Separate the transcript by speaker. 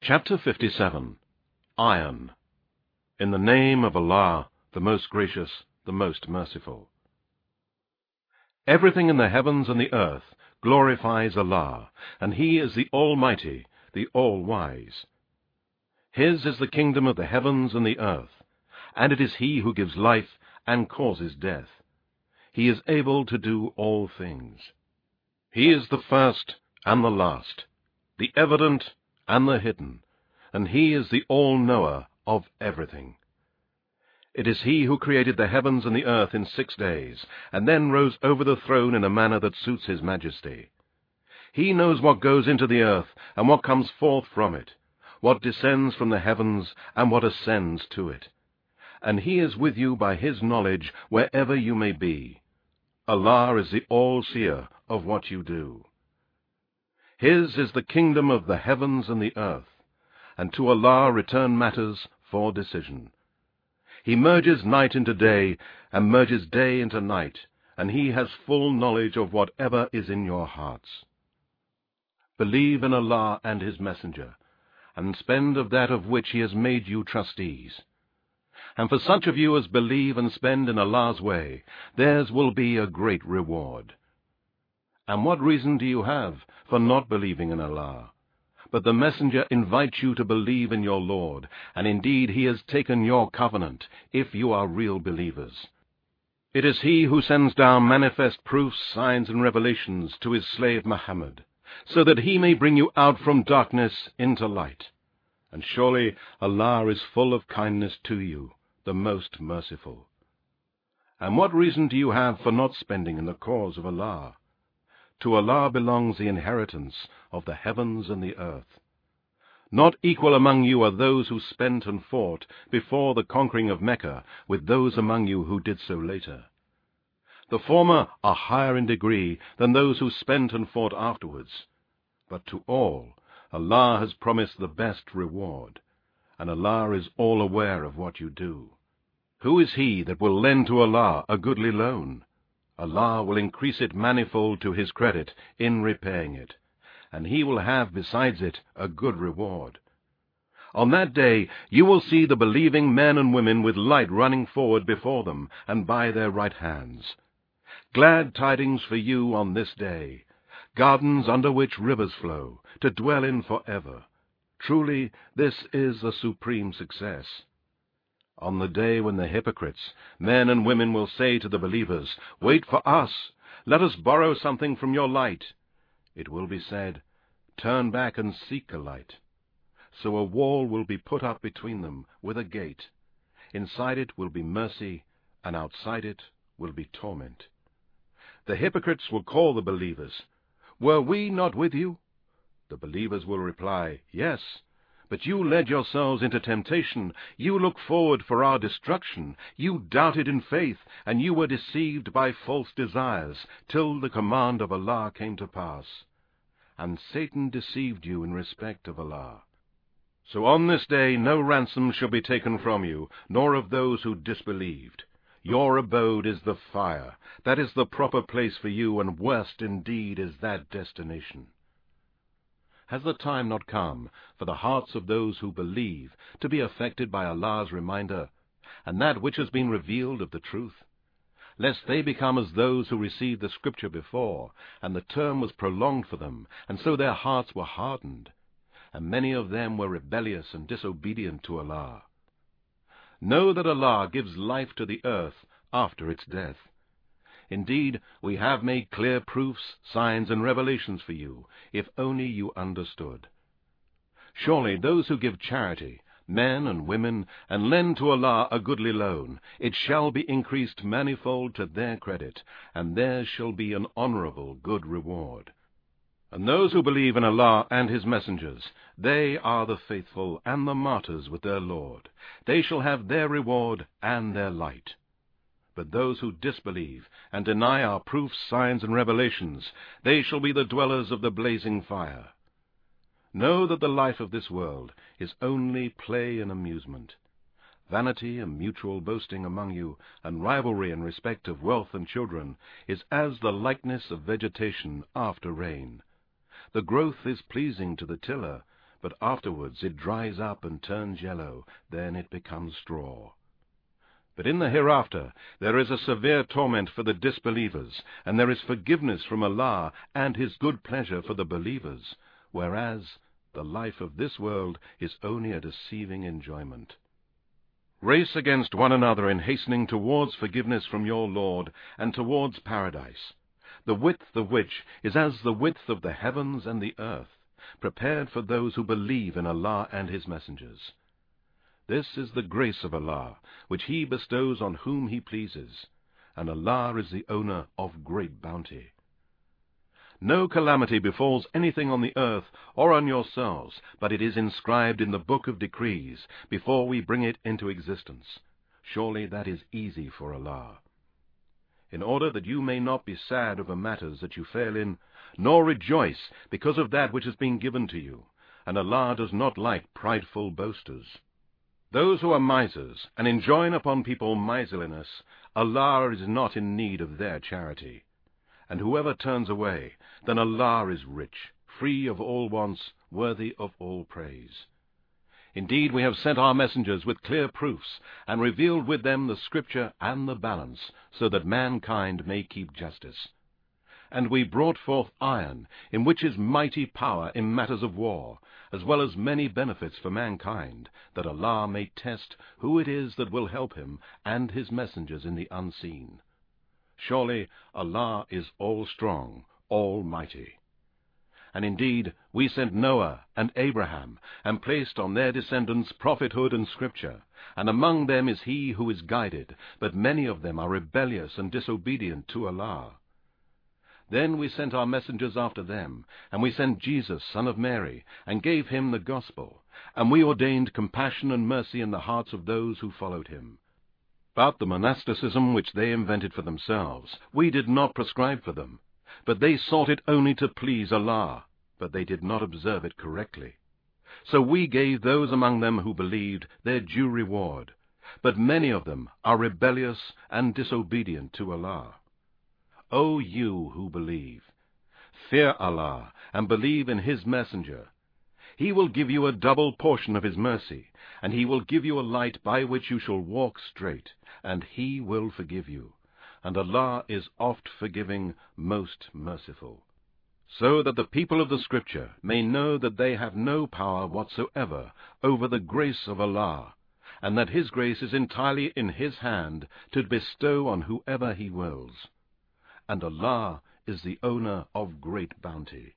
Speaker 1: Chapter 57 Iron In the name of Allah, the most gracious, the most merciful. Everything in the heavens and the earth glorifies Allah, and He is the Almighty, the All-Wise. His is the kingdom of the heavens and the earth, and it is He who gives life and causes death. He is able to do all things. He is the first and the last, the evident and the hidden, and He is the all-knower of everything. It is He who created the heavens and the earth in six days, and then rose over the throne in a manner that suits His majesty. He knows what goes into the earth and what comes forth from it, what descends from the heavens and what ascends to it. And He is with you by His knowledge wherever you may be. Allah is the all-seer of what you do. His is the kingdom of the heavens and the earth, and to Allah return matters for decision. He merges night into day, and merges day into night, and He has full knowledge of whatever is in your hearts. Believe in Allah and His Messenger, and spend of that of which He has made you trustees. And for such of you as believe and spend in Allah's way, theirs will be a great reward. And what reason do you have for not believing in Allah? But the messenger invites you to believe in your Lord, and indeed he has taken your covenant, if you are real believers. It is he who sends down manifest proofs, signs, and revelations to his slave Muhammad, so that he may bring you out from darkness into light. And surely Allah is full of kindness to you, the most merciful. And what reason do you have for not spending in the cause of Allah? To Allah belongs the inheritance of the heavens and the earth. Not equal among you are those who spent and fought before the conquering of Mecca with those among you who did so later. The former are higher in degree than those who spent and fought afterwards. But to all Allah has promised the best reward, and Allah is all aware of what you do. Who is he that will lend to Allah a goodly loan? Allah will increase it manifold to his credit in repaying it, and he will have besides it a good reward. On that day you will see the believing men and women with light running forward before them and by their right hands. Glad tidings for you on this day, gardens under which rivers flow, to dwell in for ever. Truly this is a supreme success. On the day when the hypocrites, men and women, will say to the believers, Wait for us, let us borrow something from your light, it will be said, Turn back and seek a light. So a wall will be put up between them with a gate. Inside it will be mercy, and outside it will be torment. The hypocrites will call the believers, Were we not with you? The believers will reply, Yes. But you led yourselves into temptation, you looked forward for our destruction, you doubted in faith, and you were deceived by false desires, till the command of Allah came to pass. And Satan deceived you in respect of Allah. So on this day no ransom shall be taken from you, nor of those who disbelieved. Your abode is the fire, that is the proper place for you, and worst indeed is that destination. Has the time not come for the hearts of those who believe to be affected by Allah's reminder, and that which has been revealed of the truth? Lest they become as those who received the scripture before, and the term was prolonged for them, and so their hearts were hardened, and many of them were rebellious and disobedient to Allah. Know that Allah gives life to the earth after its death. Indeed, we have made clear proofs, signs, and revelations for you, if only you understood. Surely those who give charity, men and women, and lend to Allah a goodly loan, it shall be increased manifold to their credit, and theirs shall be an honourable good reward. And those who believe in Allah and His messengers, they are the faithful and the martyrs with their Lord. They shall have their reward and their light. But those who disbelieve and deny our proofs, signs, and revelations, they shall be the dwellers of the blazing fire. Know that the life of this world is only play and amusement. Vanity and mutual boasting among you, and rivalry in respect of wealth and children, is as the likeness of vegetation after rain. The growth is pleasing to the tiller, but afterwards it dries up and turns yellow, then it becomes straw. But in the hereafter there is a severe torment for the disbelievers, and there is forgiveness from Allah and His good pleasure for the believers, whereas the life of this world is only a deceiving enjoyment. Race against one another in hastening towards forgiveness from your Lord and towards paradise, the width of which is as the width of the heavens and the earth, prepared for those who believe in Allah and His messengers. This is the grace of Allah, which He bestows on whom He pleases, and Allah is the owner of great bounty. No calamity befalls anything on the earth or on yourselves, but it is inscribed in the book of decrees before we bring it into existence. Surely that is easy for Allah. In order that you may not be sad over matters that you fail in, nor rejoice because of that which has been given to you, and Allah does not like prideful boasters. Those who are misers and enjoin upon people miserliness, Allah is not in need of their charity and whoever turns away, then Allah is rich, free of all wants, worthy of all praise. Indeed, we have sent our messengers with clear proofs, and revealed with them the scripture and the balance, so that mankind may keep justice. And we brought forth iron, in which is mighty power in matters of war, as well as many benefits for mankind, that Allah may test who it is that will help him and his messengers in the unseen. Surely Allah is all-strong, all-mighty. And indeed, we sent Noah and Abraham, and placed on their descendants prophethood and scripture, and among them is he who is guided, but many of them are rebellious and disobedient to Allah. Then we sent our messengers after them, and we sent Jesus, son of Mary, and gave him the gospel, and we ordained compassion and mercy in the hearts of those who followed him. But the monasticism which they invented for themselves, we did not prescribe for them, but they sought it only to please Allah, but they did not observe it correctly. So we gave those among them who believed their due reward, but many of them are rebellious and disobedient to Allah. O you who believe, fear Allah and believe in His messenger, he will give you a double portion of his mercy, and he will give you a light by which you shall walk straight, and he will forgive you. And Allah is oft forgiving, most merciful. So that the people of the Scripture may know that they have no power whatsoever over the grace of Allah, and that His grace is entirely in His hand to bestow on whoever He wills. And Allah is the owner of great bounty.